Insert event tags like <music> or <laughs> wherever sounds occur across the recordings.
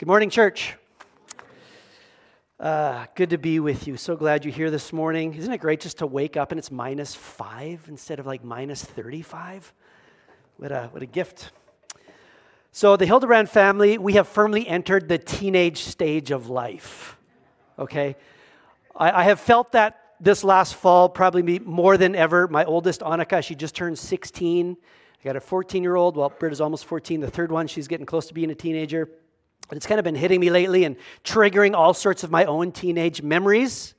Good morning, church. Uh, good to be with you. So glad you're here this morning. Isn't it great just to wake up and it's minus five instead of like minus 35? What a, what a gift. So, the Hildebrand family, we have firmly entered the teenage stage of life. Okay? I, I have felt that this last fall, probably more than ever. My oldest, Annika, she just turned 16. I got a 14 year old. Well, Britt is almost 14. The third one, she's getting close to being a teenager. It's kind of been hitting me lately and triggering all sorts of my own teenage memories.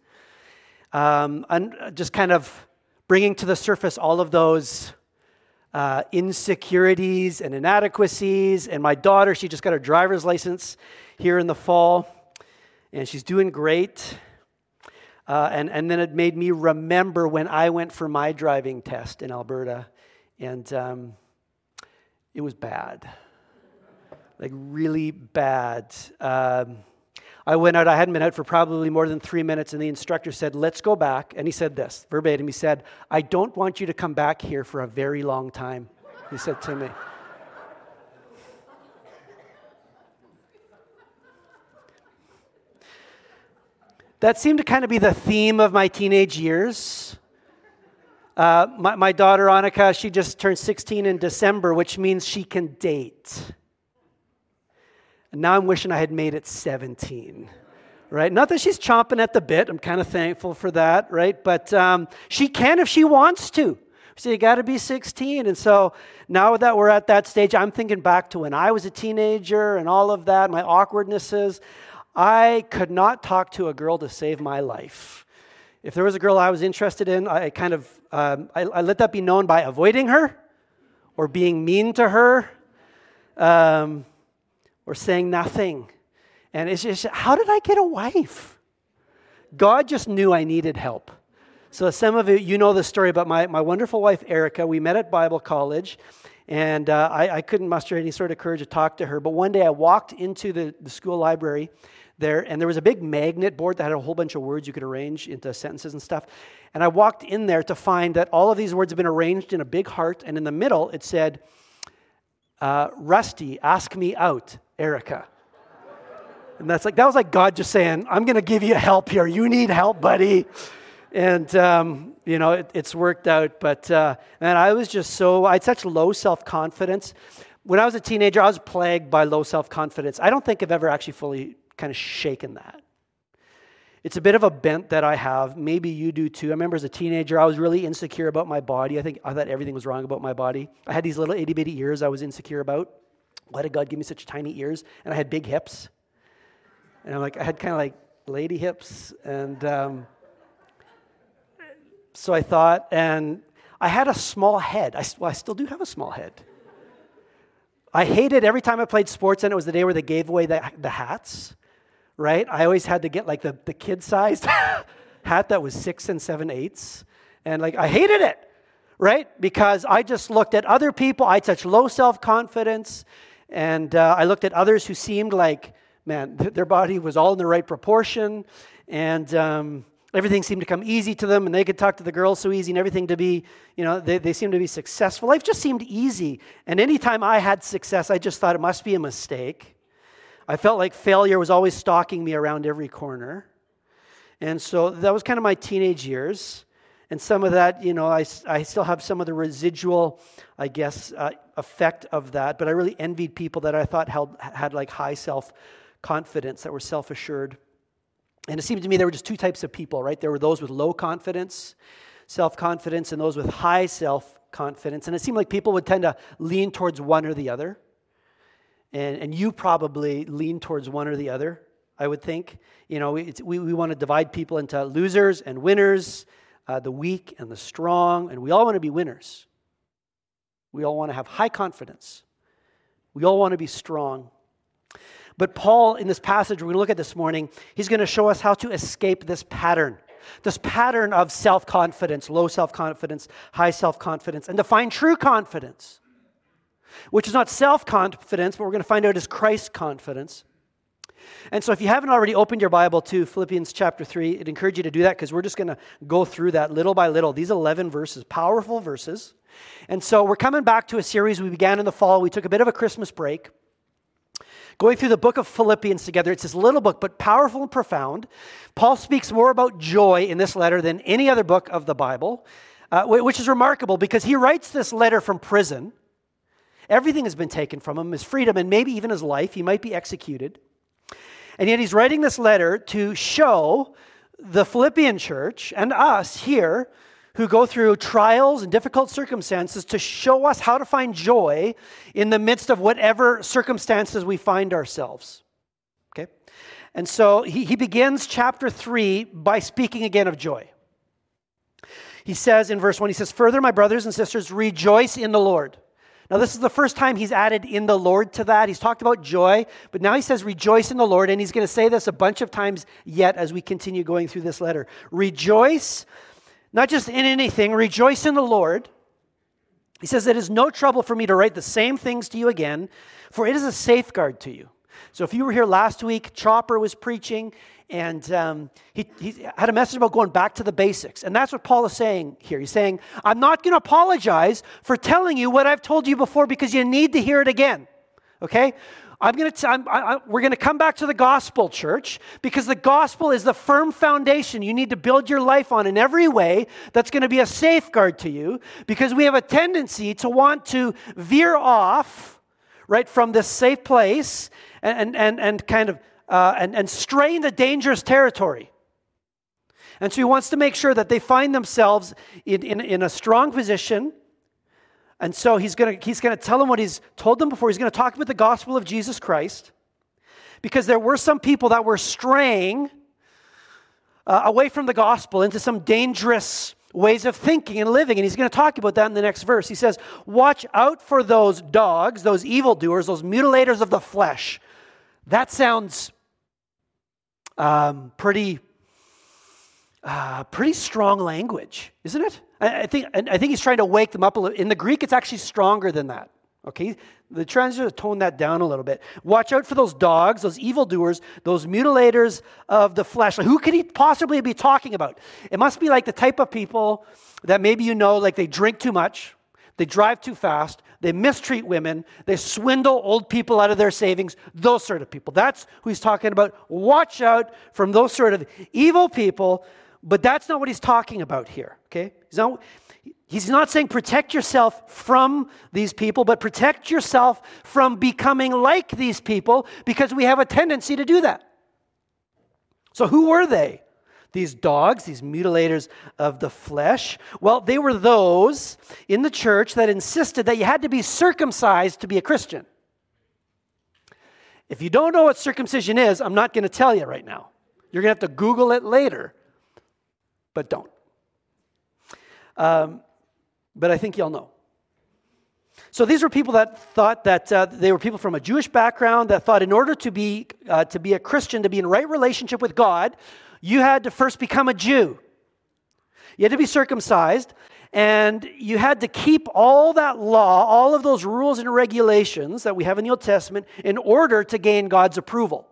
Um, and just kind of bringing to the surface all of those uh, insecurities and inadequacies. And my daughter, she just got her driver's license here in the fall, and she's doing great. Uh, and, and then it made me remember when I went for my driving test in Alberta, and um, it was bad like really bad. Um, I went out, I hadn't been out for probably more than three minutes, and the instructor said, Let's go back. And he said this verbatim He said, I don't want you to come back here for a very long time. He said to me. that seemed to kind of be the theme of my teenage years. Uh, my, my daughter Annika, she just turned 16 in December, which means she can date. And now I'm wishing I had made it 17. Right? Not that she's chomping at the bit. I'm kind of thankful for that, right? But um, she can if she wants to. So you got to be 16. And so now that we're at that stage, I'm thinking back to when I was a teenager and all of that, my awkwardnesses. I could not talk to a girl to save my life. If there was a girl I was interested in, I kind of um, I, I, let that be known by avoiding her or being mean to her. Um, or saying nothing. And it's just, how did I get a wife? God just knew I needed help. So, some of you, you know the story about my, my wonderful wife, Erica. We met at Bible college, and uh, I, I, couldn't muster any sort of courage to talk to her. But one day I walked into the, the school library there, and there was a big magnet board that had a whole bunch of words you could arrange into sentences and stuff. And I walked in there to find that all of these words had been arranged in a big heart, and in the middle it said, uh, Rusty, ask me out. Erica. And that's like, that was like God just saying, I'm going to give you help here. You need help, buddy. And, um, you know, it, it's worked out. But, uh, man, I was just so, I had such low self confidence. When I was a teenager, I was plagued by low self confidence. I don't think I've ever actually fully kind of shaken that. It's a bit of a bent that I have. Maybe you do too. I remember as a teenager, I was really insecure about my body. I think I thought everything was wrong about my body. I had these little itty bitty ears I was insecure about. Why did God give me such tiny ears? And I had big hips. And I'm like, I had kind of like lady hips. And um, so I thought, and I had a small head. I, well, I still do have a small head. I hated every time I played sports, and it was the day where they gave away the, the hats, right? I always had to get like the, the kid sized <laughs> hat that was six and seven eighths. And like, I hated it, right? Because I just looked at other people. I had such low self confidence. And uh, I looked at others who seemed like, man, th- their body was all in the right proportion, and um, everything seemed to come easy to them, and they could talk to the girls so easy, and everything to be, you know, they, they seemed to be successful. Life just seemed easy. And anytime I had success, I just thought it must be a mistake. I felt like failure was always stalking me around every corner. And so that was kind of my teenage years. And some of that, you know, I, I still have some of the residual, I guess, uh, effect of that. But I really envied people that I thought held, had like high self confidence, that were self assured. And it seemed to me there were just two types of people, right? There were those with low confidence, self confidence, and those with high self confidence. And it seemed like people would tend to lean towards one or the other. And, and you probably lean towards one or the other, I would think. You know, we, we, we want to divide people into losers and winners uh, the weak and the strong, and we all want to be winners. We all want to have high confidence. We all want to be strong. But Paul, in this passage we're going to look at this morning, he's going to show us how to escape this pattern. This pattern of self confidence, low self confidence, high self confidence, and to find true confidence, which is not self confidence, but we're going to find out is Christ confidence. And so, if you haven't already opened your Bible to Philippians chapter 3, I'd encourage you to do that because we're just going to go through that little by little. These 11 verses, powerful verses. And so, we're coming back to a series we began in the fall. We took a bit of a Christmas break. going through the book of Philippians together. It's this little book, but powerful and profound. Paul speaks more about joy in this letter than any other book of the Bible, uh, which is remarkable because he writes this letter from prison. Everything has been taken from him his freedom and maybe even his life. He might be executed. And yet he's writing this letter to show the Philippian church and us here who go through trials and difficult circumstances to show us how to find joy in the midst of whatever circumstances we find ourselves. Okay? And so he, he begins chapter 3 by speaking again of joy. He says in verse 1, he says, Further, my brothers and sisters, rejoice in the Lord. Now, this is the first time he's added in the Lord to that. He's talked about joy, but now he says, Rejoice in the Lord. And he's going to say this a bunch of times yet as we continue going through this letter. Rejoice not just in anything, rejoice in the Lord. He says, It is no trouble for me to write the same things to you again, for it is a safeguard to you. So if you were here last week, Chopper was preaching, and um, he, he had a message about going back to the basics. And that's what Paul is saying here. He's saying, I'm not going to apologize for telling you what I've told you before because you need to hear it again. Okay? I'm going to, I'm, I, we're going to come back to the gospel, church, because the gospel is the firm foundation you need to build your life on in every way that's going to be a safeguard to you, because we have a tendency to want to veer off, right, from this safe place and, and, and kind of, uh, and, and stray into dangerous territory. And so he wants to make sure that they find themselves in, in, in a strong position and so he's going he's to tell them what he's told them before. He's going to talk about the gospel of Jesus Christ because there were some people that were straying uh, away from the gospel into some dangerous ways of thinking and living. And he's going to talk about that in the next verse. He says, Watch out for those dogs, those evildoers, those mutilators of the flesh. That sounds um, pretty, uh, pretty strong language, isn't it? I think, I think he's trying to wake them up a little. In the Greek, it's actually stronger than that. Okay? The translators tone that down a little bit. Watch out for those dogs, those evildoers, those mutilators of the flesh. Like, who could he possibly be talking about? It must be like the type of people that maybe you know, like they drink too much, they drive too fast, they mistreat women, they swindle old people out of their savings, those sort of people. That's who he's talking about. Watch out from those sort of evil people but that's not what he's talking about here, okay? He's not, he's not saying protect yourself from these people, but protect yourself from becoming like these people because we have a tendency to do that. So, who were they? These dogs, these mutilators of the flesh? Well, they were those in the church that insisted that you had to be circumcised to be a Christian. If you don't know what circumcision is, I'm not going to tell you right now. You're going to have to Google it later but don't. Um, but I think y'all know. So these were people that thought that uh, they were people from a Jewish background that thought in order to be, uh, to be a Christian, to be in right relationship with God, you had to first become a Jew. You had to be circumcised, and you had to keep all that law, all of those rules and regulations that we have in the Old Testament in order to gain God's approval.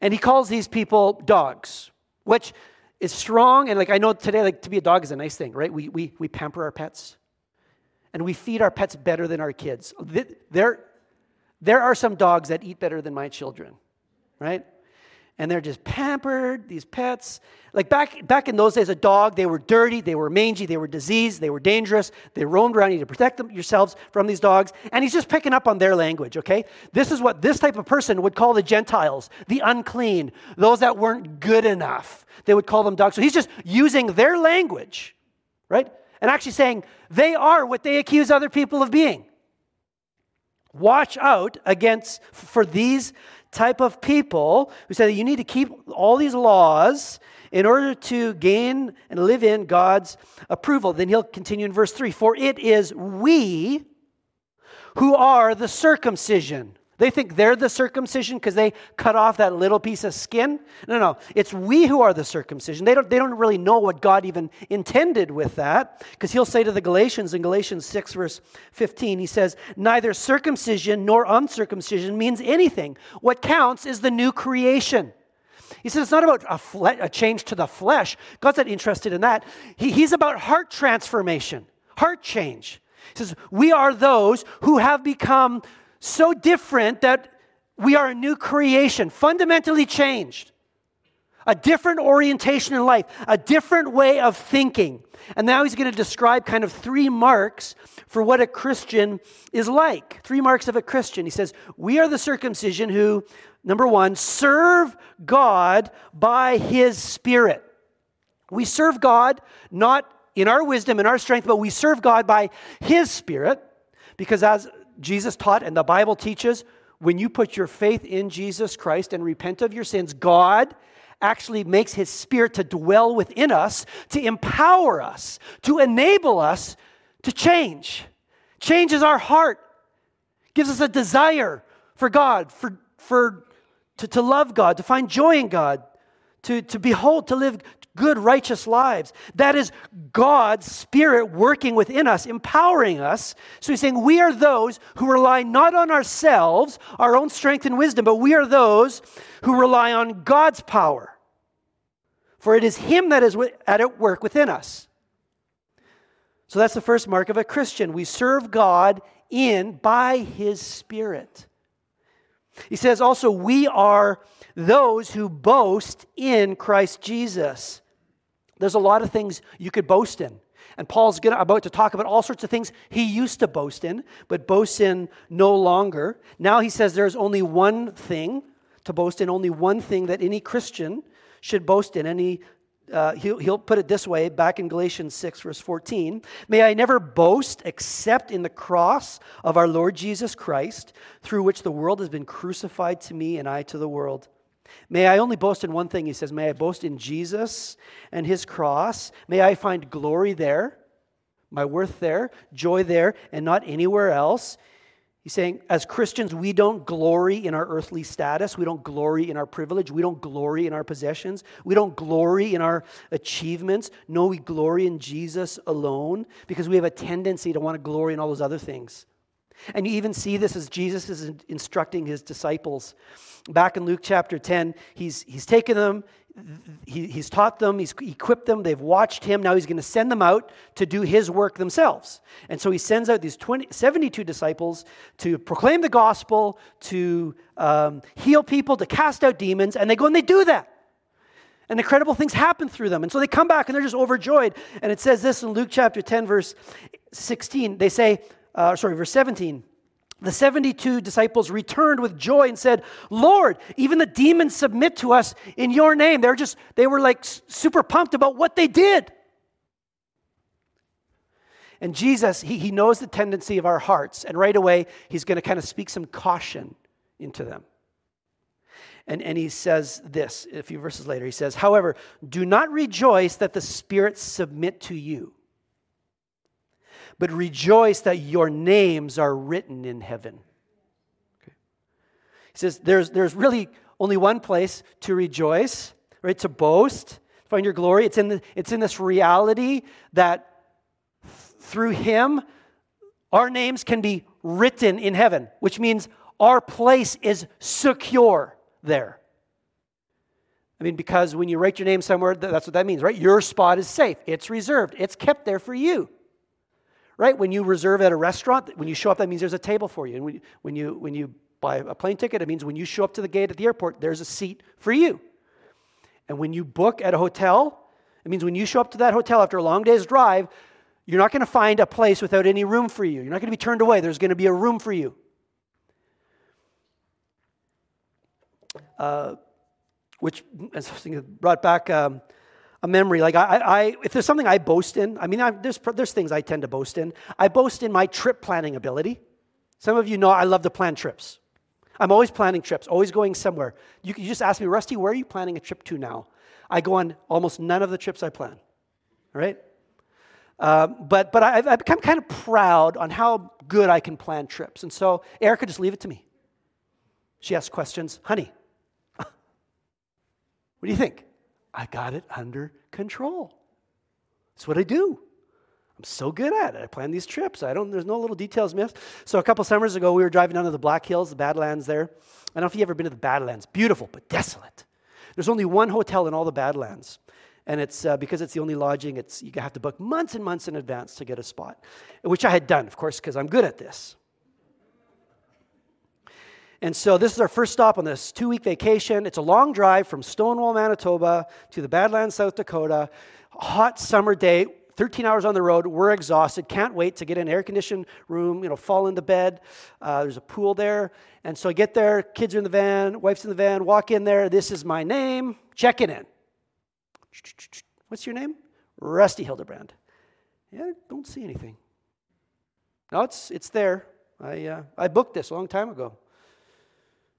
And he calls these people dogs which is strong. And like I know today, like to be a dog is a nice thing, right? We, we, we pamper our pets and we feed our pets better than our kids. There, there are some dogs that eat better than my children, right? And they're just pampered, these pets. Like back, back in those days, a dog, they were dirty, they were mangy, they were diseased, they were dangerous, they roamed around. You to protect them, yourselves from these dogs. And he's just picking up on their language, okay? This is what this type of person would call the Gentiles, the unclean, those that weren't good enough. They would call them dogs. So he's just using their language, right? And actually saying they are what they accuse other people of being. Watch out against for these type of people who say that you need to keep all these laws in order to gain and live in God's approval. Then he'll continue in verse 3 For it is we who are the circumcision they think they're the circumcision because they cut off that little piece of skin. No, no, it's we who are the circumcision. They don't, they don't really know what God even intended with that because he'll say to the Galatians in Galatians 6, verse 15, he says, Neither circumcision nor uncircumcision means anything. What counts is the new creation. He says it's not about a, fle- a change to the flesh. God's not interested in that. He, he's about heart transformation, heart change. He says, We are those who have become so different that we are a new creation, fundamentally changed. A different orientation in life, a different way of thinking. And now he's going to describe kind of three marks for what a Christian is like. Three marks of a Christian. He says, We are the circumcision who, number one, serve God by his Spirit. We serve God not in our wisdom and our strength, but we serve God by his Spirit. Because as Jesus taught and the Bible teaches, when you put your faith in Jesus Christ and repent of your sins, God actually makes his spirit to dwell within us, to empower us, to enable us to change. Changes our heart, gives us a desire for God, for, for to, to love God, to find joy in God, to, to behold, to live good, righteous lives. That is God's Spirit working within us, empowering us. So he's saying, We are those who rely not on ourselves, our own strength and wisdom, but we are those who rely on God's power. For it is Him that is at work within us. So that's the first mark of a Christian. We serve God in by His Spirit. He says also, we are those who boast in Christ Jesus. There's a lot of things you could boast in. And Paul's gonna, about to talk about all sorts of things he used to boast in, but boasts in no longer. Now he says there's only one thing to boast in, only one thing that any Christian should boast in. And he, uh, he'll, he'll put it this way back in Galatians 6, verse 14 May I never boast except in the cross of our Lord Jesus Christ, through which the world has been crucified to me and I to the world. May I only boast in one thing, he says. May I boast in Jesus and his cross. May I find glory there, my worth there, joy there, and not anywhere else. He's saying, as Christians, we don't glory in our earthly status. We don't glory in our privilege. We don't glory in our possessions. We don't glory in our achievements. No, we glory in Jesus alone because we have a tendency to want to glory in all those other things. And you even see this as Jesus is instructing his disciples back in Luke chapter 10, he's, he's taken them, he, he's taught them, he's equipped them, they've watched him. Now he's going to send them out to do his work themselves. And so he sends out these 20, 72 disciples to proclaim the gospel, to um, heal people, to cast out demons, and they go and they do that. And incredible things happen through them. And so they come back and they're just overjoyed. And it says this in Luke chapter 10, verse 16. They say, uh, sorry, verse 17. The 72 disciples returned with joy and said, Lord, even the demons submit to us in your name. They're just, they were like super pumped about what they did. And Jesus, he, he knows the tendency of our hearts. And right away, he's going to kind of speak some caution into them. And, and he says this a few verses later. He says, However, do not rejoice that the spirits submit to you but rejoice that your names are written in heaven. Okay. He says there's, there's really only one place to rejoice, right? To boast, find your glory. It's in, the, it's in this reality that through Him, our names can be written in heaven, which means our place is secure there. I mean, because when you write your name somewhere, that's what that means, right? Your spot is safe, it's reserved, it's kept there for you right? When you reserve at a restaurant, when you show up, that means there's a table for you. And when, you, when you buy a plane ticket, it means when you show up to the gate at the airport, there's a seat for you. And when you book at a hotel, it means when you show up to that hotel after a long day's drive, you're not going to find a place without any room for you. You're not going to be turned away. There's going to be a room for you. Uh, which brought back um, a memory. Like I, I, if there's something I boast in, I mean, I, there's there's things I tend to boast in. I boast in my trip planning ability. Some of you know I love to plan trips. I'm always planning trips, always going somewhere. You just ask me, Rusty, where are you planning a trip to now? I go on almost none of the trips I plan. Right? Um, but but I, I've become kind of proud on how good I can plan trips. And so Erica just leave it to me. She asks questions, honey, <laughs> what do you think? I got it under control. That's what I do. I'm so good at it. I plan these trips. I don't, there's no little details missed. So a couple summers ago, we were driving down to the Black Hills, the Badlands there. I don't know if you've ever been to the Badlands. Beautiful, but desolate. There's only one hotel in all the Badlands. And it's uh, because it's the only lodging, it's, you have to book months and months in advance to get a spot, which I had done, of course, because I'm good at this. And so this is our first stop on this two week vacation. It's a long drive from Stonewall, Manitoba to the Badlands, South Dakota. Hot summer day, 13 hours on the road. We're exhausted. Can't wait to get in an air conditioned room, you know, fall into bed. Uh, there's a pool there. And so I get there, kids are in the van, wife's in the van, walk in there. This is my name. Check it in. What's your name? Rusty Hildebrand. Yeah, don't see anything. No, it's, it's there. I, uh, I booked this a long time ago.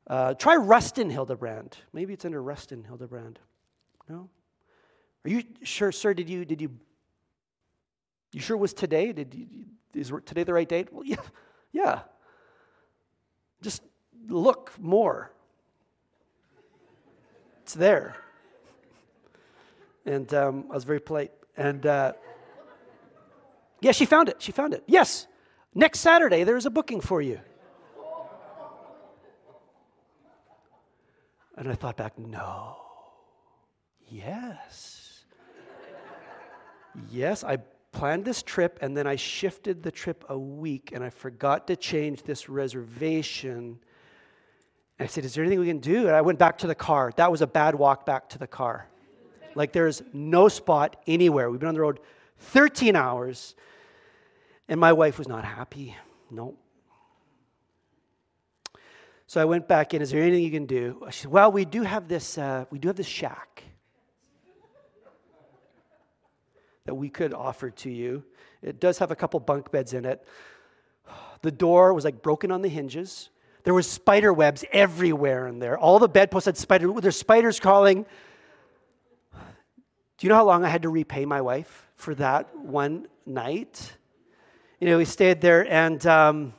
Uh, try Rustin Hildebrand. Maybe it's under Rustin Hildebrand. No? Are you sure, sir? Did you, did you, you sure it was today? Did you, is today the right date? Well, yeah. Yeah. Just look more. It's there. And um, I was very polite. And uh, yeah, she found it. She found it. Yes. Next Saturday, there's a booking for you. And I thought back, no. Yes. yes, I planned this trip and then I shifted the trip a week and I forgot to change this reservation. And I said, Is there anything we can do? And I went back to the car. That was a bad walk back to the car. Like there's no spot anywhere. We've been on the road 13 hours and my wife was not happy. No. So I went back in. Is there anything you can do? She said, Well, we do have this. Uh, we do have this shack that we could offer to you. It does have a couple bunk beds in it. The door was like broken on the hinges. There was spider webs everywhere in there. All the bedposts had spider. There's spiders crawling. Do you know how long I had to repay my wife for that one night? You know, we stayed there, and um,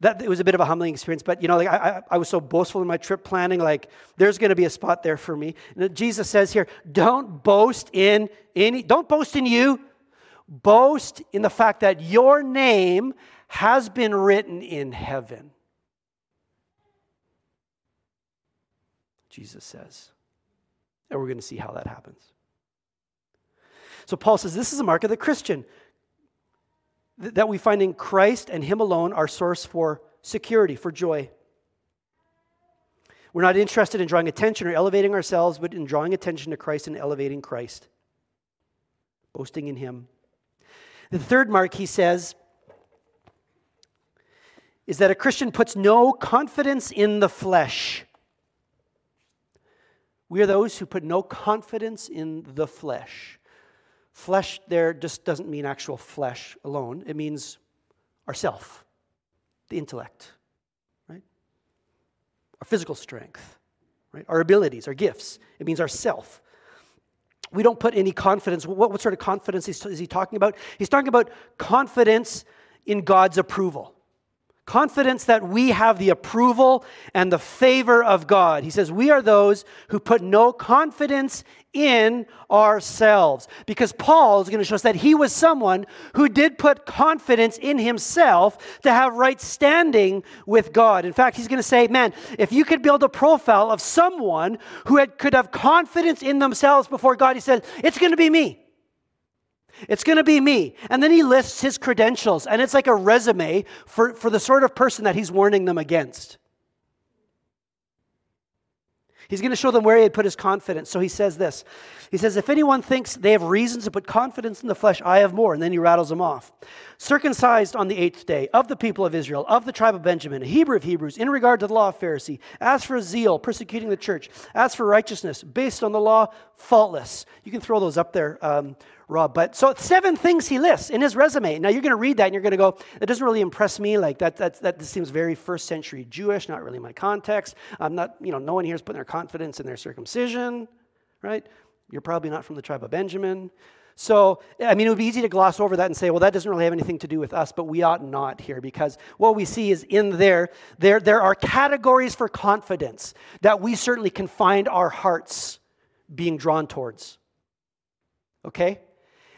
that it was a bit of a humbling experience. But you know, like I, I was so boastful in my trip planning, like there's going to be a spot there for me. And Jesus says here, don't boast in any, don't boast in you, boast in the fact that your name has been written in heaven. Jesus says, and we're going to see how that happens. So Paul says this is a mark of the Christian that we find in Christ and Him alone our source for security, for joy. We're not interested in drawing attention or elevating ourselves, but in drawing attention to Christ and elevating Christ, boasting in Him. The third mark, he says, is that a Christian puts no confidence in the flesh. We are those who put no confidence in the flesh. Flesh there just doesn't mean actual flesh alone, it means ourself, the intellect, right? Our physical strength, right? Our abilities, our gifts. It means ourself. We don't put any confidence. What, what sort of confidence is, is he talking about? He's talking about confidence in God's approval confidence that we have the approval and the favor of God. He says, We are those who put no confidence in ourselves. Because Paul is going to show us that he was someone who did put confidence in himself to have right standing with God. In fact, he's going to say, Man, if you could build a profile of someone who had, could have confidence in themselves before God, he says, It's going to be me. It's going to be me. And then he lists his credentials, and it's like a resume for, for the sort of person that he's warning them against. He's going to show them where he had put his confidence. So he says this He says, If anyone thinks they have reasons to put confidence in the flesh, I have more. And then he rattles them off. Circumcised on the eighth day, of the people of Israel, of the tribe of Benjamin, a Hebrew of Hebrews, in regard to the law of Pharisee, as for zeal, persecuting the church, as for righteousness, based on the law, faultless. You can throw those up there, um, Rob. But so seven things he lists in his resume. Now you're going to read that and you're going to go, that doesn't really impress me. Like that, that, that this seems very first century Jewish, not really my context. I'm not, you know, no one here is putting their confidence in their circumcision, right? You're probably not from the tribe of Benjamin. So, I mean, it would be easy to gloss over that and say, well, that doesn't really have anything to do with us, but we ought not here because what we see is in there, there, there are categories for confidence that we certainly can find our hearts being drawn towards. Okay?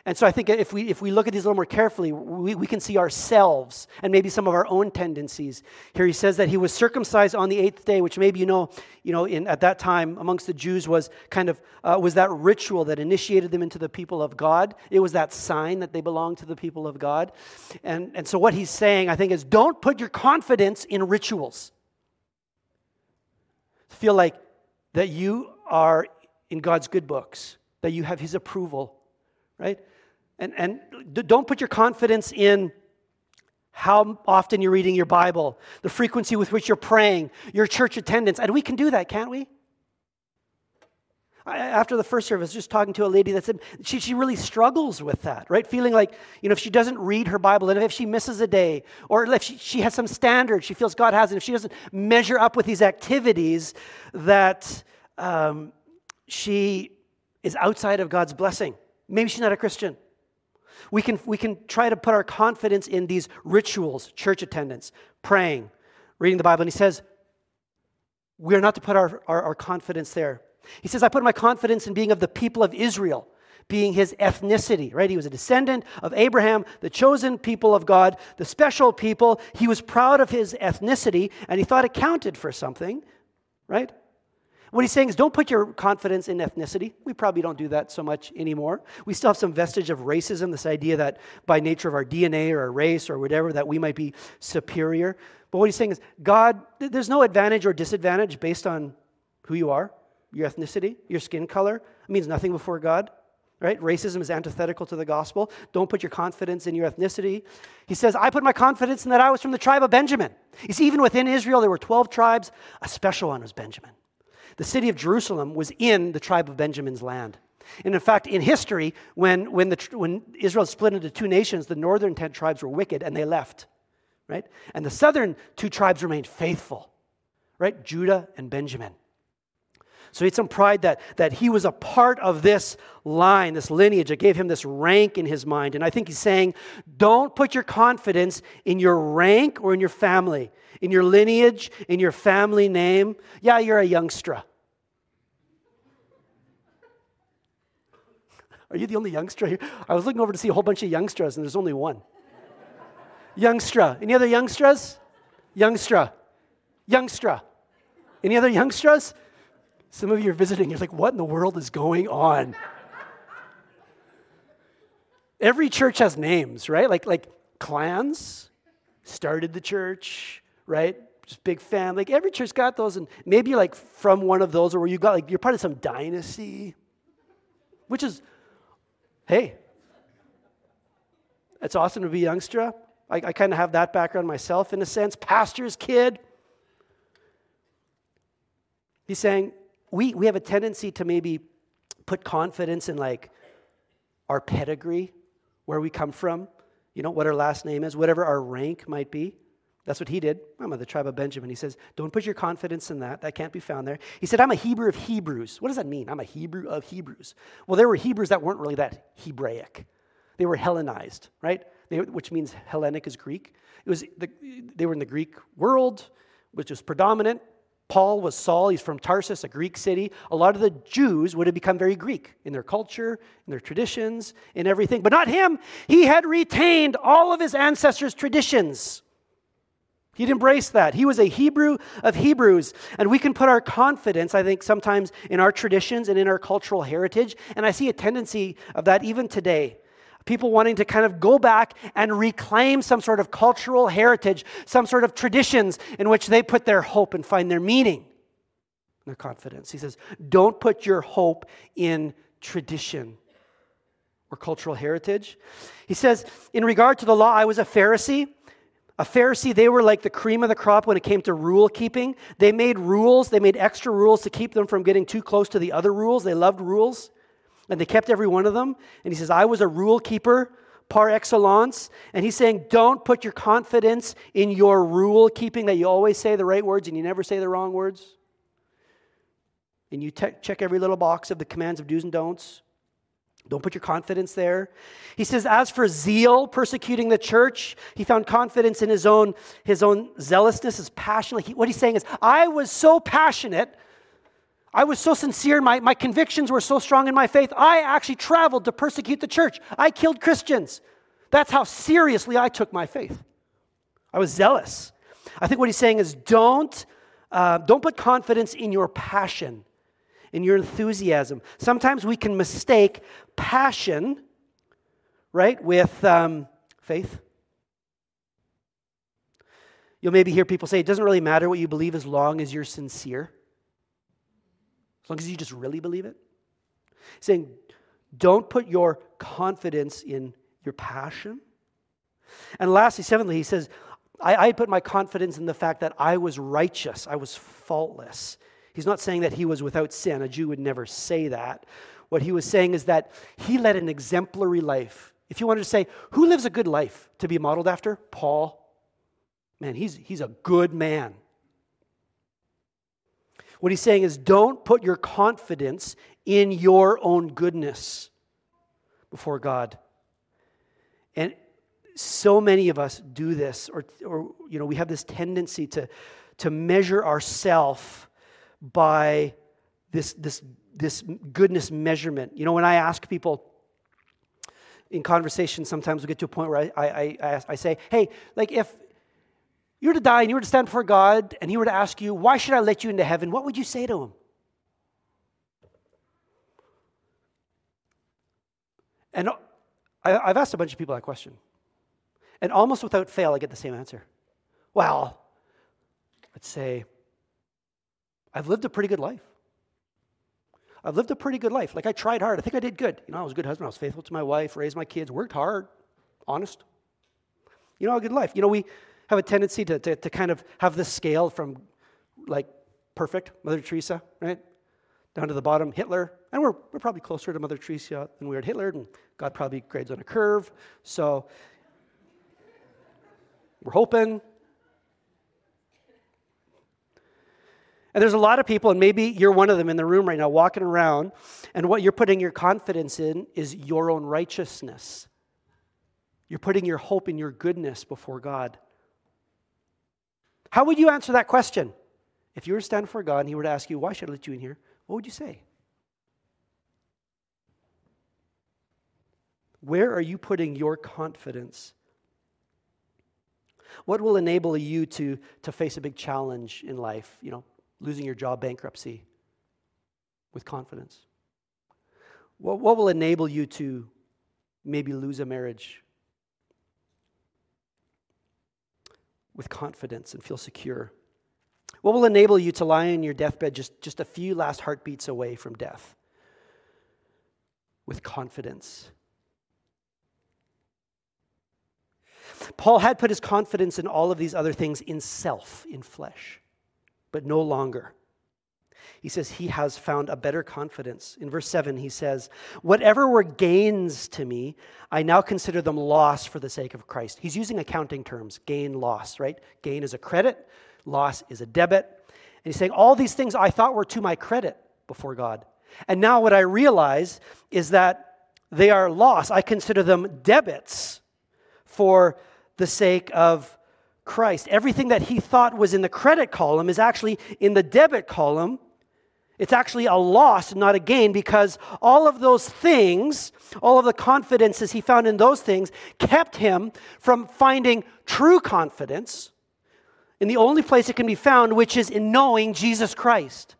And so I think if we, if we look at these a little more carefully, we, we can see ourselves and maybe some of our own tendencies. Here he says that he was circumcised on the eighth day, which maybe you know, you know in, at that time amongst the Jews was kind of, uh, was that ritual that initiated them into the people of God. It was that sign that they belonged to the people of God. And, and so what he's saying, I think, is don't put your confidence in rituals. feel like that you are in God's good books, that you have His approval, right? And, and don't put your confidence in how often you're reading your Bible, the frequency with which you're praying, your church attendance. And we can do that, can't we? After the first service, just talking to a lady that said she, she really struggles with that, right? Feeling like, you know, if she doesn't read her Bible, and if she misses a day, or if she, she has some standard she feels God has, and if she doesn't measure up with these activities, that um, she is outside of God's blessing. Maybe she's not a Christian. We can, we can try to put our confidence in these rituals, church attendance, praying, reading the Bible. And he says, we're not to put our, our, our confidence there. He says, I put my confidence in being of the people of Israel, being his ethnicity, right? He was a descendant of Abraham, the chosen people of God, the special people. He was proud of his ethnicity, and he thought it counted for something, right? What he's saying is don't put your confidence in ethnicity. We probably don't do that so much anymore. We still have some vestige of racism, this idea that by nature of our DNA or our race or whatever, that we might be superior. But what he's saying is, God, there's no advantage or disadvantage based on who you are, your ethnicity, your skin color. It means nothing before God. Right? Racism is antithetical to the gospel. Don't put your confidence in your ethnicity. He says, I put my confidence in that I was from the tribe of Benjamin. You see, even within Israel, there were 12 tribes. A special one was Benjamin. The city of Jerusalem was in the tribe of Benjamin's land. And in fact, in history, when, when, the, when Israel split into two nations, the northern 10 tribes were wicked and they left, right? And the southern two tribes remained faithful, right? Judah and Benjamin. So he had some pride that, that he was a part of this line, this lineage. It gave him this rank in his mind. And I think he's saying, don't put your confidence in your rank or in your family, in your lineage, in your family name. Yeah, you're a youngstra. <laughs> Are you the only youngster here? I was looking over to see a whole bunch of youngsters, and there's only one. youngstra. Any other youngstras? Youngstra. Youngstra. Any other youngstras? Some of you are visiting, you're like, what in the world is going on? Every church has names, right? Like, like clans started the church, right? Just big family. Like every church got those, and maybe like from one of those, or where you got like you're part of some dynasty, which is, hey, it's awesome to be youngstra. I, I kind of have that background myself in a sense. Pastor's kid. He's saying, we, we have a tendency to maybe put confidence in like our pedigree, where we come from, you know, what our last name is, whatever our rank might be. That's what he did. I'm of the tribe of Benjamin. He says, Don't put your confidence in that. That can't be found there. He said, I'm a Hebrew of Hebrews. What does that mean? I'm a Hebrew of Hebrews. Well, there were Hebrews that weren't really that Hebraic, they were Hellenized, right? They, which means Hellenic is Greek. It was the, they were in the Greek world, which was predominant. Paul was Saul, he's from Tarsus, a Greek city. A lot of the Jews would have become very Greek in their culture, in their traditions, in everything. But not him. He had retained all of his ancestors' traditions. He'd embraced that. He was a Hebrew of Hebrews. And we can put our confidence, I think, sometimes in our traditions and in our cultural heritage. And I see a tendency of that even today people wanting to kind of go back and reclaim some sort of cultural heritage, some sort of traditions in which they put their hope and find their meaning, their confidence. He says, don't put your hope in tradition or cultural heritage. He says, in regard to the law, I was a Pharisee. A Pharisee, they were like the cream of the crop when it came to rule keeping. They made rules, they made extra rules to keep them from getting too close to the other rules. They loved rules. And they kept every one of them. And he says, I was a rule keeper par excellence. And he's saying, don't put your confidence in your rule keeping that you always say the right words and you never say the wrong words. And you te- check every little box of the commands of do's and don'ts. Don't put your confidence there. He says, as for zeal persecuting the church, he found confidence in his own, his own zealousness, his passion. Like he, what he's saying is, I was so passionate I was so sincere, my, my convictions were so strong in my faith, I actually traveled to persecute the church. I killed Christians. That's how seriously I took my faith. I was zealous. I think what he's saying is don't, uh, don't put confidence in your passion, in your enthusiasm. Sometimes we can mistake passion, right, with um, faith. You'll maybe hear people say it doesn't really matter what you believe as long as you're sincere. As long as you just really believe it. He's saying, don't put your confidence in your passion. And lastly, seventhly, he says, I, I put my confidence in the fact that I was righteous, I was faultless. He's not saying that he was without sin. A Jew would never say that. What he was saying is that he led an exemplary life. If you wanted to say, who lives a good life to be modeled after? Paul. Man, he's, he's a good man. What he's saying is don't put your confidence in your own goodness before God. And so many of us do this, or, or you know, we have this tendency to, to measure ourselves by this, this, this goodness measurement. You know, when I ask people in conversation, sometimes we get to a point where I, I, I, I say, hey, like if you were to die and you were to stand before God and he were to ask you, why should I let you into heaven? What would you say to him? And I've asked a bunch of people that question. And almost without fail, I get the same answer. Well, let's say, I've lived a pretty good life. I've lived a pretty good life. Like I tried hard. I think I did good. You know, I was a good husband. I was faithful to my wife, raised my kids, worked hard, honest. You know, a good life. You know, we have a tendency to, to, to kind of have this scale from like perfect, Mother Teresa, right? Down to the bottom, Hitler. And we're, we're probably closer to Mother Teresa than we are to Hitler, and God probably grades on a curve. So we're hoping. And there's a lot of people, and maybe you're one of them in the room right now, walking around, and what you're putting your confidence in is your own righteousness. You're putting your hope in your goodness before God. How would you answer that question? If you were to stand before God and He were to ask you, Why should I let you in here? What would you say? Where are you putting your confidence? What will enable you to, to face a big challenge in life? You know, losing your job, bankruptcy, with confidence? What, what will enable you to maybe lose a marriage with confidence and feel secure? What will enable you to lie in your deathbed just, just a few last heartbeats away from death with confidence? Paul had put his confidence in all of these other things in self, in flesh, but no longer. He says he has found a better confidence. In verse 7, he says, Whatever were gains to me, I now consider them loss for the sake of Christ. He's using accounting terms gain, loss, right? Gain is a credit, loss is a debit. And he's saying, All these things I thought were to my credit before God. And now what I realize is that they are loss. I consider them debits for the sake of Christ. Everything that he thought was in the credit column is actually in the debit column it's actually a loss, not a gain, because all of those things, all of the confidences he found in those things, kept him from finding true confidence in the only place it can be found, which is in knowing Jesus Christ.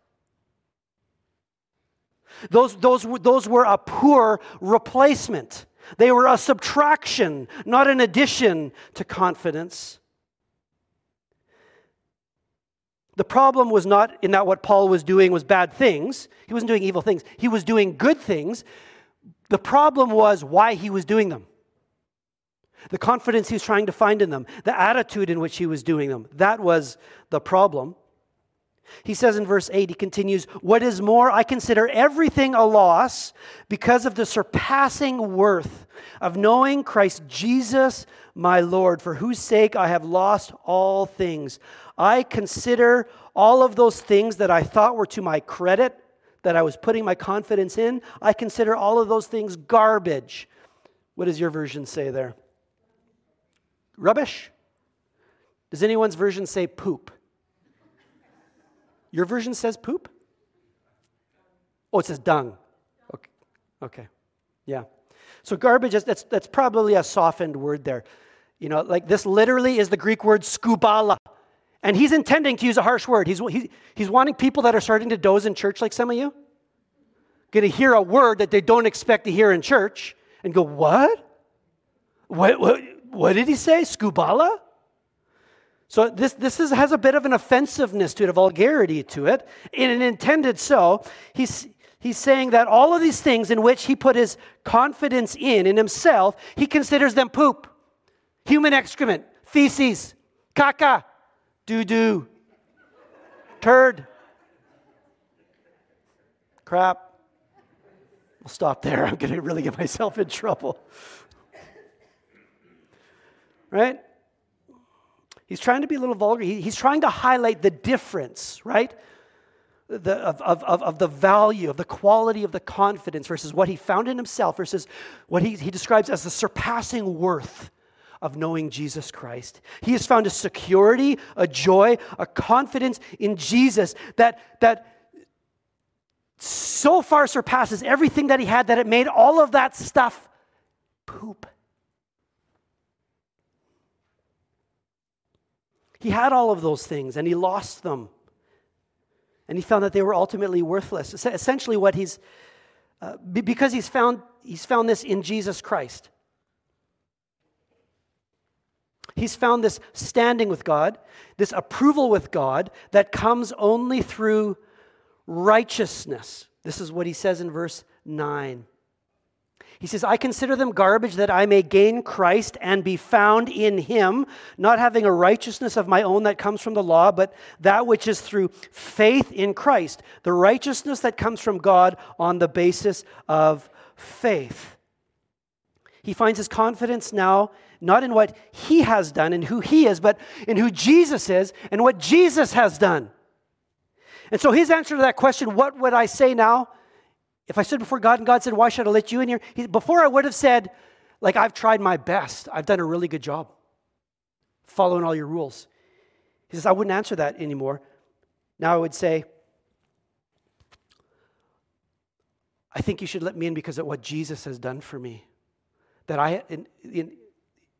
Those, those, those were a poor replacement. They were a subtraction, not an addition to confidence. The problem was not in that what Paul was doing was bad things. He wasn't doing evil things. He was doing good things. The problem was why he was doing them. The confidence he was trying to find in them, the attitude in which he was doing them. That was the problem. He says in verse 8, he continues, What is more, I consider everything a loss because of the surpassing worth of knowing Christ Jesus my Lord, for whose sake I have lost all things. I consider all of those things that I thought were to my credit, that I was putting my confidence in, I consider all of those things garbage. What does your version say there? Rubbish? Does anyone's version say poop? Your version says poop? Oh, it says dung. Okay. okay. Yeah. So garbage, is, that's, that's probably a softened word there. You know, like this literally is the Greek word skubala. And he's intending to use a harsh word. He's, he's, he's wanting people that are starting to doze in church, like some of you, going to hear a word that they don't expect to hear in church and go, What? What, what, what did he say? Skubala? So this, this is, has a bit of an offensiveness to it, a vulgarity to it, and it intended so. He's, he's saying that all of these things in which he put his confidence in, in himself, he considers them poop, human excrement, feces, caca, doo doo, turd, crap. I'll stop there. <laughs> I'm going to really get myself in trouble. Right? He's trying to be a little vulgar. He, he's trying to highlight the difference, right? The, of, of, of the value, of the quality of the confidence versus what he found in himself versus what he, he describes as the surpassing worth of knowing Jesus Christ. He has found a security, a joy, a confidence in Jesus that, that so far surpasses everything that he had that it made all of that stuff poop. He had all of those things and he lost them. And he found that they were ultimately worthless. Essentially, what he's, uh, because he's found, he's found this in Jesus Christ. He's found this standing with God, this approval with God that comes only through righteousness. This is what he says in verse 9. He says, I consider them garbage that I may gain Christ and be found in him, not having a righteousness of my own that comes from the law, but that which is through faith in Christ, the righteousness that comes from God on the basis of faith. He finds his confidence now not in what he has done and who he is, but in who Jesus is and what Jesus has done. And so his answer to that question, what would I say now? If I stood before God and God said, Why should I let you in here? He, before I would have said, like, I've tried my best. I've done a really good job following all your rules. He says, I wouldn't answer that anymore. Now I would say, I think you should let me in because of what Jesus has done for me. That I, in, in,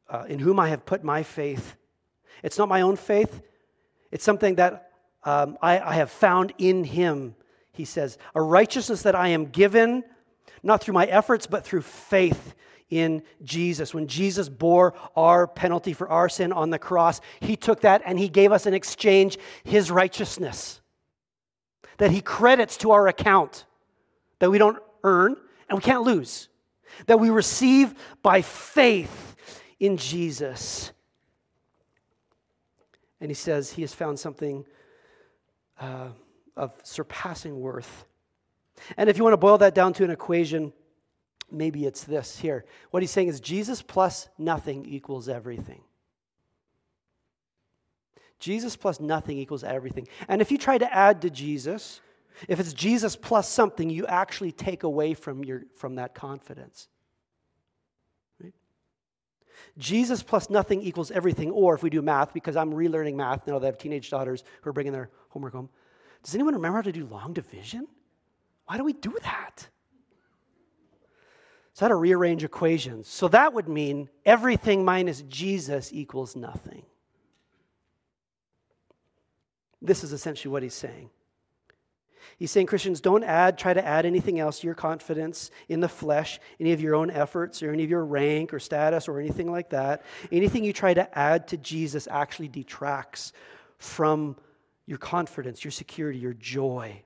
uh, in whom I have put my faith. It's not my own faith, it's something that um, I, I have found in Him he says, a righteousness that I am given, not through my efforts, but through faith in Jesus. When Jesus bore our penalty for our sin on the cross, he took that and he gave us in exchange his righteousness that he credits to our account that we don't earn and we can't lose, that we receive by faith in Jesus. And he says he has found something. Uh, of surpassing worth. And if you want to boil that down to an equation, maybe it's this here. What he's saying is Jesus plus nothing equals everything. Jesus plus nothing equals everything. And if you try to add to Jesus, if it's Jesus plus something, you actually take away from, your, from that confidence. Right? Jesus plus nothing equals everything. Or if we do math, because I'm relearning math now that I have teenage daughters who are bringing their homework home, does anyone remember how to do long division? Why do we do that? So how to rearrange equations. So that would mean everything minus Jesus equals nothing. This is essentially what he's saying. He's saying, Christians, don't add, try to add anything else to your confidence in the flesh, any of your own efforts or any of your rank or status or anything like that. Anything you try to add to Jesus actually detracts from your confidence, your security, your joy.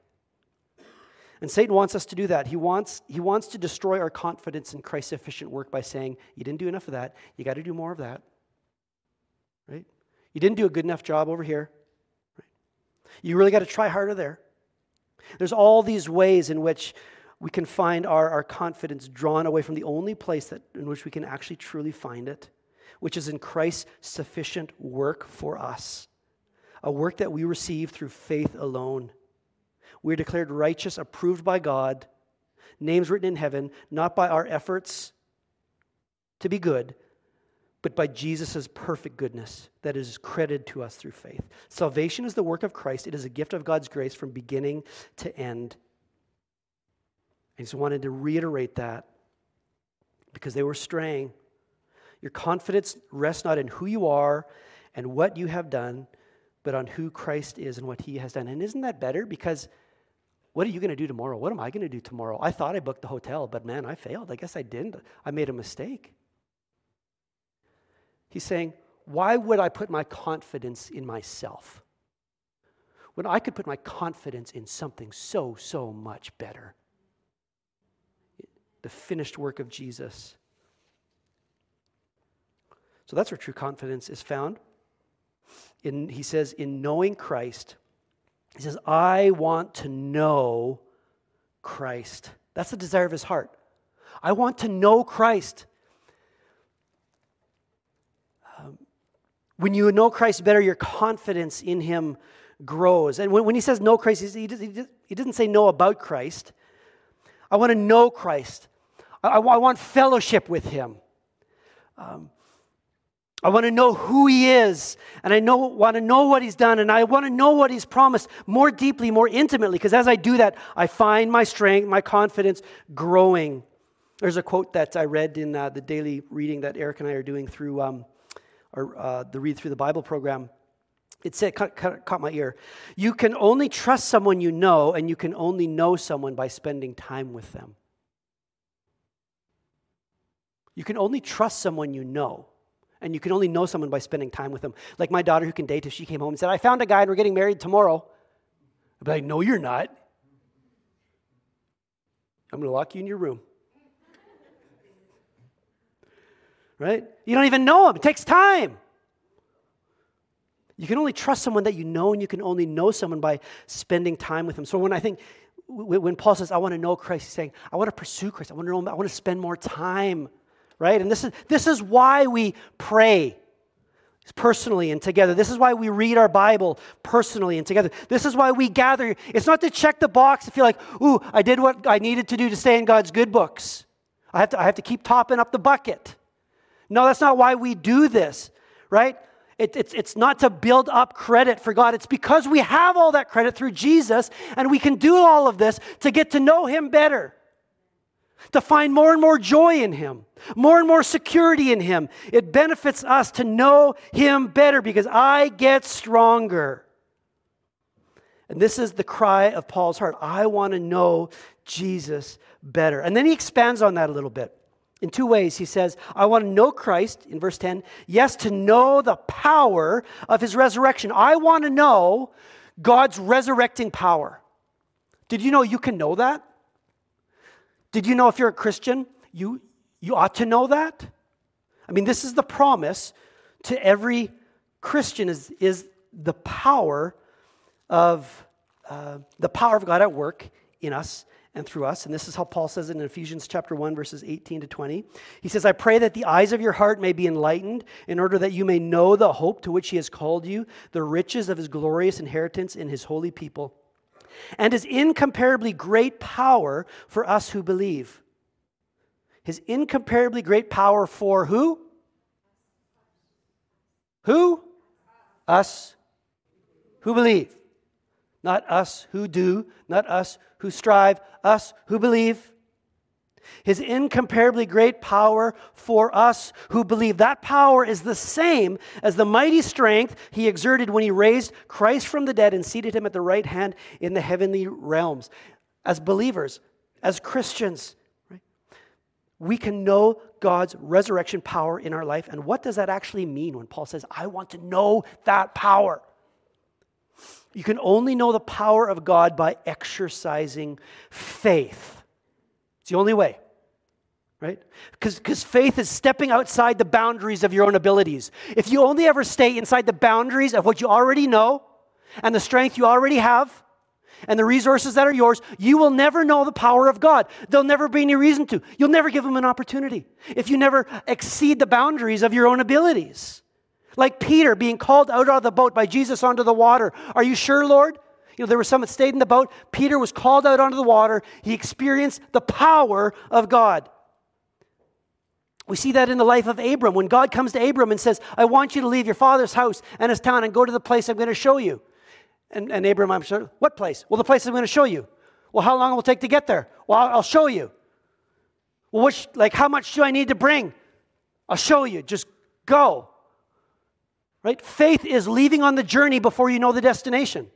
And Satan wants us to do that. He wants, he wants to destroy our confidence in Christ's sufficient work by saying, You didn't do enough of that. You got to do more of that. Right? You didn't do a good enough job over here. Right? You really got to try harder there. There's all these ways in which we can find our, our confidence drawn away from the only place that, in which we can actually truly find it, which is in Christ's sufficient work for us a work that we receive through faith alone. We are declared righteous, approved by God, names written in heaven, not by our efforts to be good, but by Jesus' perfect goodness that is credited to us through faith. Salvation is the work of Christ, it is a gift of God's grace from beginning to end. I just wanted to reiterate that because they were straying. Your confidence rests not in who you are and what you have done, but on who Christ is and what he has done. And isn't that better? Because what are you going to do tomorrow? What am I going to do tomorrow? I thought I booked the hotel, but man, I failed. I guess I didn't. I made a mistake. He's saying, why would I put my confidence in myself when I could put my confidence in something so, so much better? The finished work of Jesus. So that's where true confidence is found. In, he says, in knowing Christ, he says, I want to know Christ. That's the desire of his heart. I want to know Christ. Um, when you know Christ better, your confidence in him grows. And when, when he says know Christ, he, he, he doesn't say know about Christ. I want to know Christ. I, I, I want fellowship with him. Um, I want to know who he is, and I know, want to know what he's done, and I want to know what he's promised more deeply, more intimately, because as I do that, I find my strength, my confidence growing. There's a quote that I read in uh, the daily reading that Eric and I are doing through um, our, uh, the Read Through the Bible program. It said, caught, caught, caught my ear. You can only trust someone you know, and you can only know someone by spending time with them. You can only trust someone you know and you can only know someone by spending time with them. Like my daughter who can date, if she came home and said, I found a guy and we're getting married tomorrow, I'd be like, No, you're not. I'm going to lock you in your room. Right? You don't even know him, it takes time. You can only trust someone that you know, and you can only know someone by spending time with them. So when I think, when Paul says, I want to know Christ, he's saying, I want to pursue Christ. I want to know him. I want to spend more time right? And this is, this is why we pray personally and together. This is why we read our Bible personally and together. This is why we gather. It's not to check the box to feel like, ooh, I did what I needed to do to stay in God's good books. I have to, I have to keep topping up the bucket. No, that's not why we do this, right? It, it's, it's not to build up credit for God. It's because we have all that credit through Jesus, and we can do all of this to get to know Him better to find more and more joy in Him, more and more security in Him. It benefits us to know Him better because I get stronger. And this is the cry of Paul's heart. I want to know Jesus better. And then he expands on that a little bit. In two ways, he says, I want to know Christ, in verse 10. Yes, to know the power of his resurrection. I want to know God's resurrecting power. Did you know you can know that? Did you know if you're a Christian, you, you ought to know that? I mean, this is the promise to every Christian is, is the power of uh, the power of God at work in us and through us. And this is how Paul says it in Ephesians chapter 1, verses 18 to 20. He says, I pray that the eyes of your heart may be enlightened, in order that you may know the hope to which he has called you, the riches of his glorious inheritance in his holy people and his incomparably great power for us who believe. His incomparably great power for who? Who? Us who believe. Not us who do, not us who strive, us who believe his incomparably great power for us who believe. That power is the same as the mighty strength he exerted when he raised Christ from the dead and seated him at the right hand in the heavenly realms. As believers, as Christians, we can know God's resurrection power in our life. And what does that actually mean when Paul says, I want to know that power? You can only know the power of God by exercising faith. The only way, right? Because faith is stepping outside the boundaries of your own abilities. If you only ever stay inside the boundaries of what you already know and the strength you already have and the resources that are yours, you will never know the power of God. There'll never be any reason to. You'll never give Him an opportunity if you never exceed the boundaries of your own abilities. Like Peter being called out of the boat by Jesus onto the water. Are you sure, Lord? You know, there were some that stayed in the boat. Peter was called out onto the water. He experienced the power of God. We see that in the life of Abram. When God comes to Abram and says, I want you to leave your father's house and his town and go to the place I'm going to show you. And, and Abram, I'm sure, what place? Well, the place I'm going to show you. Well, how long will it take to get there? Well, I'll show you. Well, which, like, how much do I need to bring? I'll show you. Just go. Right? Faith is leaving on the journey before you know the destination.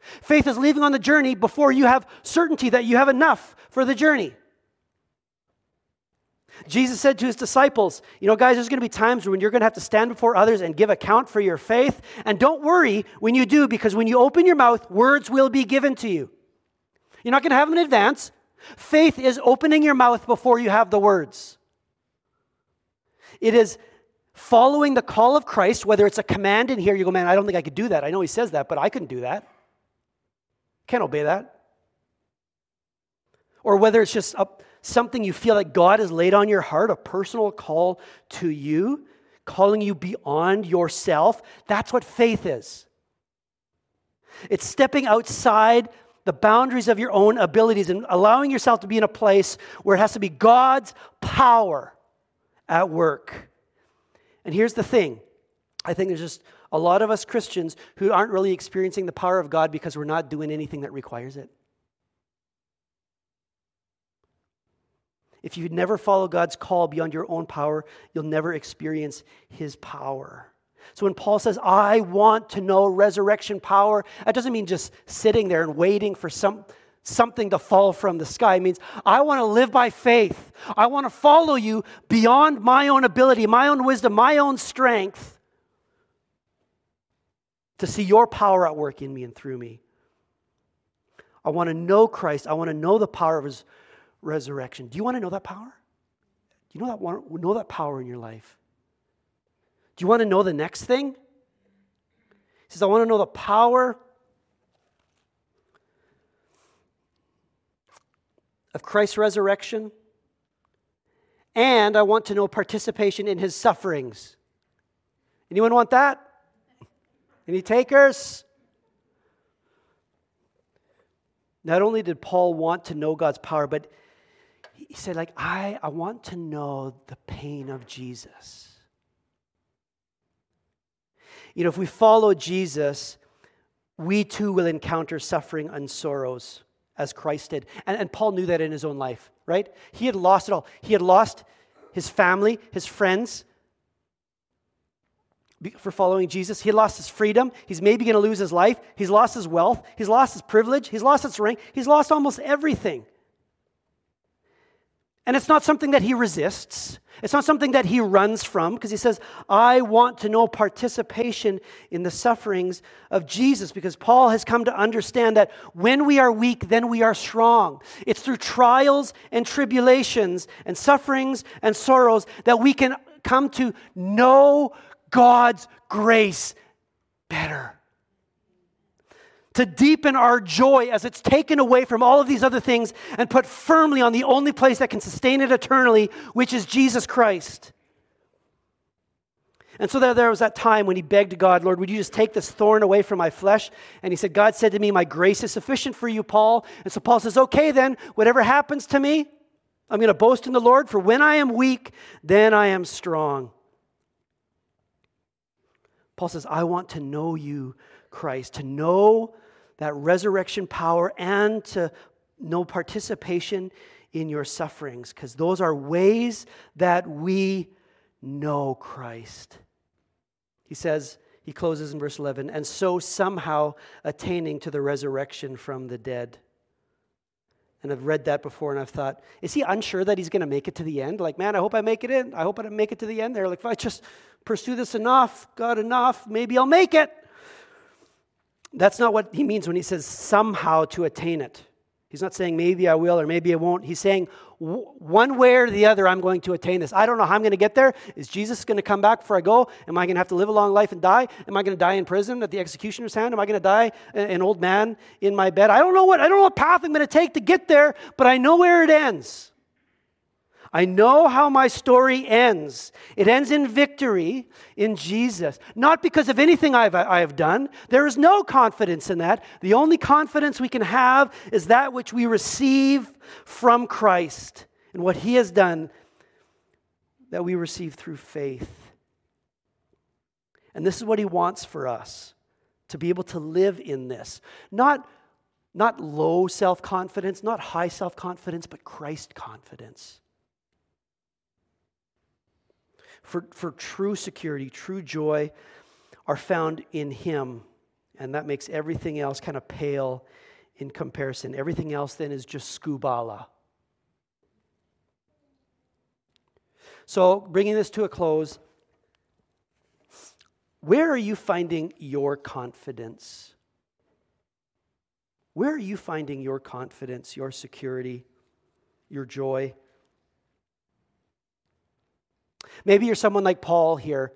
Faith is leaving on the journey before you have certainty that you have enough for the journey. Jesus said to his disciples, You know, guys, there's going to be times when you're going to have to stand before others and give account for your faith. And don't worry when you do, because when you open your mouth, words will be given to you. You're not going to have them in advance. Faith is opening your mouth before you have the words. It is following the call of Christ, whether it's a command in here, you go, Man, I don't think I could do that. I know he says that, but I couldn't do that. Can't obey that. Or whether it's just a something you feel like God has laid on your heart, a personal call to you, calling you beyond yourself. That's what faith is. It's stepping outside the boundaries of your own abilities and allowing yourself to be in a place where it has to be God's power at work. And here's the thing I think there's just a lot of us Christians who aren't really experiencing the power of God because we're not doing anything that requires it. If you never follow God's call beyond your own power, you'll never experience his power. So when Paul says, I want to know resurrection power, that doesn't mean just sitting there and waiting for some, something to fall from the sky. It means I want to live by faith. I want to follow you beyond my own ability, my own wisdom, my own strength to see your power at work in me and through me. I want to know Christ. I want to know the power of his resurrection. Do you want to know that power? Do you know that, know that power in your life? Do you want to know the next thing? He says, I want to know the power of Christ's resurrection, and I want to know participation in his sufferings. Anyone want that? Any takers? Not only did Paul want to know God's power, but he said, like, I, I want to know the pain of Jesus. You know, if we follow Jesus, we too will encounter suffering and sorrows as Christ did. And, and Paul knew that in his own life, right? He had lost it all. He had lost his family, his friends, for following Jesus. He lost his freedom. He's maybe going to lose his life. He's lost his wealth. He's lost his privilege. He's lost his rank. He's lost almost everything. And it's not something that he resists. It's not something that he runs from because he says, I want to know participation in the sufferings of Jesus because Paul has come to understand that when we are weak, then we are strong. It's through trials and tribulations and sufferings and sorrows that we can come to know God's grace better to deepen our joy as it's taken away from all of these other things and put firmly on the only place that can sustain it eternally, which is Jesus Christ. And so there, there was that time when he begged God, Lord, would you just take this thorn away from my flesh? And he said, God said to me, My grace is sufficient for you, Paul. And so Paul says, Okay, then, whatever happens to me, I'm going to boast in the Lord, for when I am weak, then I am strong. Paul says, I want to know you, Christ, to know that resurrection power and to know participation in your sufferings, because those are ways that we know Christ. He says, he closes in verse 11, and so somehow attaining to the resurrection from the dead. And I've read that before and I've thought, is he unsure that he's going to make it to the end? Like, man, I hope I make it in. I hope I make it to the end there. Like, if I just pursue this enough, God enough, maybe I'll make it. That's not what he means when he says somehow to attain it. He's not saying maybe I will or maybe I won't. He's saying one way or the other, I'm going to attain this. I don't know how I'm going to get there. Is Jesus going to come back before I go? Am I going to have to live a long life and die? Am I going to die in prison at the executioner's hand? Am I going to die an old man in my bed? I don't know what I don't know what path I'm going to take to get there, but I know where it ends. I know how my story ends. It ends in victory in Jesus. Not because of anything I've, I have done. There is no confidence in that. The only confidence we can have is that which we receive from Christ and what He has done that we receive through faith. And this is what He wants for us to be able to live in this. Not, not low self confidence, not high self confidence, but Christ confidence for, for true security, true joy are found in Him. And that makes everything else kind of pale in comparison. Everything else then is just skubala. So, bringing this to a close, where are you finding your confidence? Where are you finding your confidence, your security, your joy? Maybe you're someone like Paul here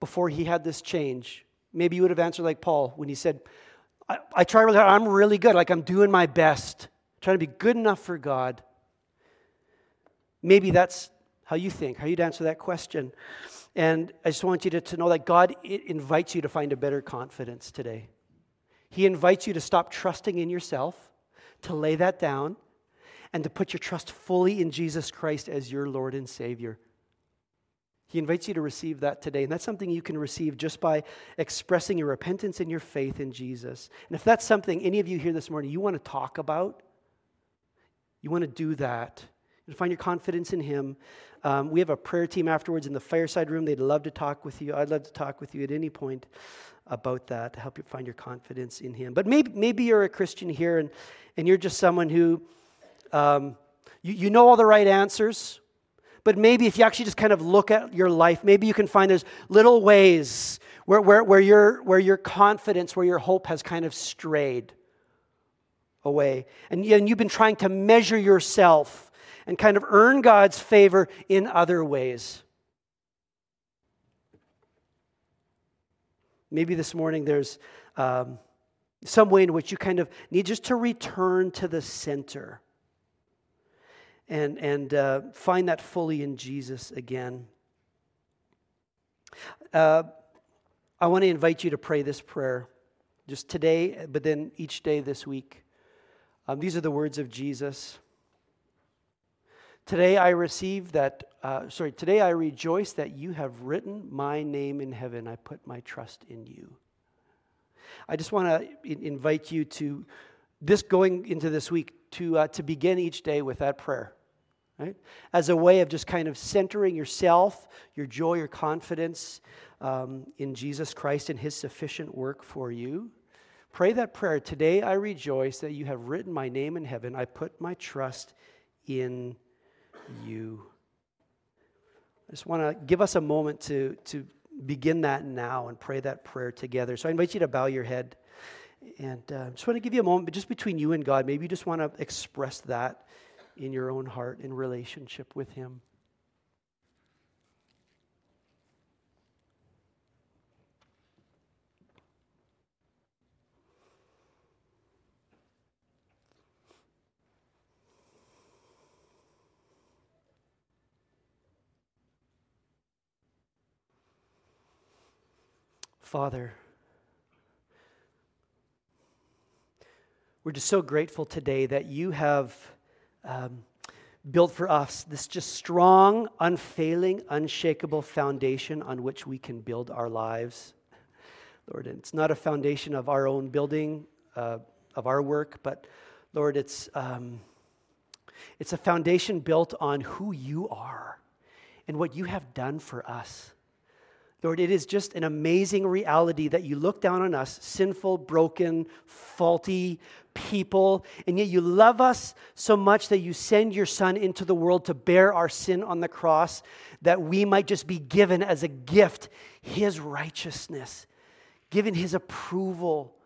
before he had this change. Maybe you would have answered like Paul when he said, I, I try really hard. I'm really good. Like I'm doing my best, trying to be good enough for God. Maybe that's how you think, how you'd answer that question. And I just want you to, to know that God invites you to find a better confidence today. He invites you to stop trusting in yourself, to lay that down, and to put your trust fully in Jesus Christ as your Lord and Savior. He invites you to receive that today. And that's something you can receive just by expressing your repentance and your faith in Jesus. And if that's something any of you here this morning you want to talk about, you want to do that, and find your confidence in Him. Um, we have a prayer team afterwards in the fireside room. They'd love to talk with you. I'd love to talk with you at any point about that to help you find your confidence in Him. But maybe, maybe you're a Christian here and, and you're just someone who um, you, you know all the right answers but maybe if you actually just kind of look at your life, maybe you can find there's little ways where, where, where, your, where your confidence, where your hope has kind of strayed away. And, and you've been trying to measure yourself and kind of earn God's favor in other ways. Maybe this morning there's um, some way in which you kind of need just to return to the center and, and uh, find that fully in Jesus again. Uh, I want to invite you to pray this prayer just today, but then each day this week. Um, these are the words of Jesus. Today I receive that, uh, sorry, today I rejoice that you have written my name in heaven. I put my trust in you. I just want to invite you to this going into this week to, uh, to begin each day with that prayer. Right? As a way of just kind of centering yourself, your joy, your confidence um, in Jesus Christ and his sufficient work for you. Pray that prayer. Today I rejoice that you have written my name in heaven. I put my trust in you. I just want to give us a moment to, to begin that now and pray that prayer together. So I invite you to bow your head. And uh, just want to give you a moment, but just between you and God, maybe you just want to express that in your own heart in relationship with Him. Father, we're just so grateful today that you have um, built for us this just strong, unfailing, unshakable foundation on which we can build our lives. Lord, it's not a foundation of our own building, uh, of our work, but Lord, it's, um, it's a foundation built on who you are and what you have done for us. Lord, it is just an amazing reality that you look down on us, sinful, broken, faulty people, and yet you love us so much that you send your Son into the world to bear our sin on the cross, that we might just be given as a gift His righteousness, given His approval,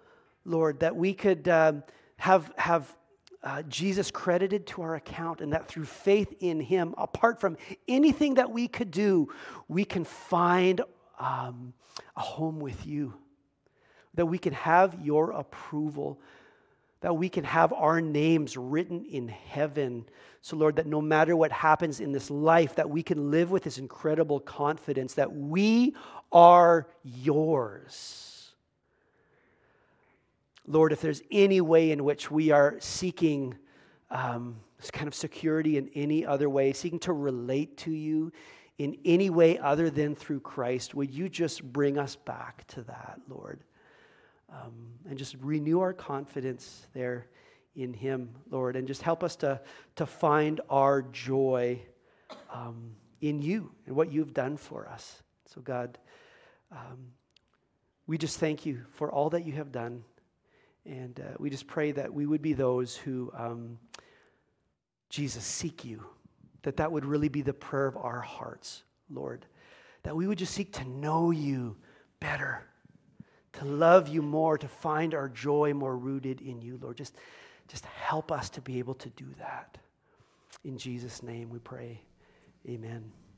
Lord, that we could um, have, have uh, Jesus credited to our account, and that through faith in Him, apart from anything that we could do, we can find um, a home with you, that we can have your approval, that we can have our names written in heaven. So, Lord, that no matter what happens in this life, that we can live with this incredible confidence that we are yours. Lord, if there's any way in which we are seeking um, this kind of security in any other way, seeking to relate to you in any way other than through Christ, would you just bring us back to that, Lord? Um, and just renew our confidence there in Him, Lord, and just help us to, to find our joy um, in you and what you've done for us. So, God, um, we just thank you for all that you have done. And uh, we just pray that we would be those who, um, Jesus, seek you that that would really be the prayer of our hearts, Lord. That we would just seek to know you better, to love you more, to find our joy more rooted in you, Lord. Just, just help us to be able to do that. In Jesus' name we pray. Amen.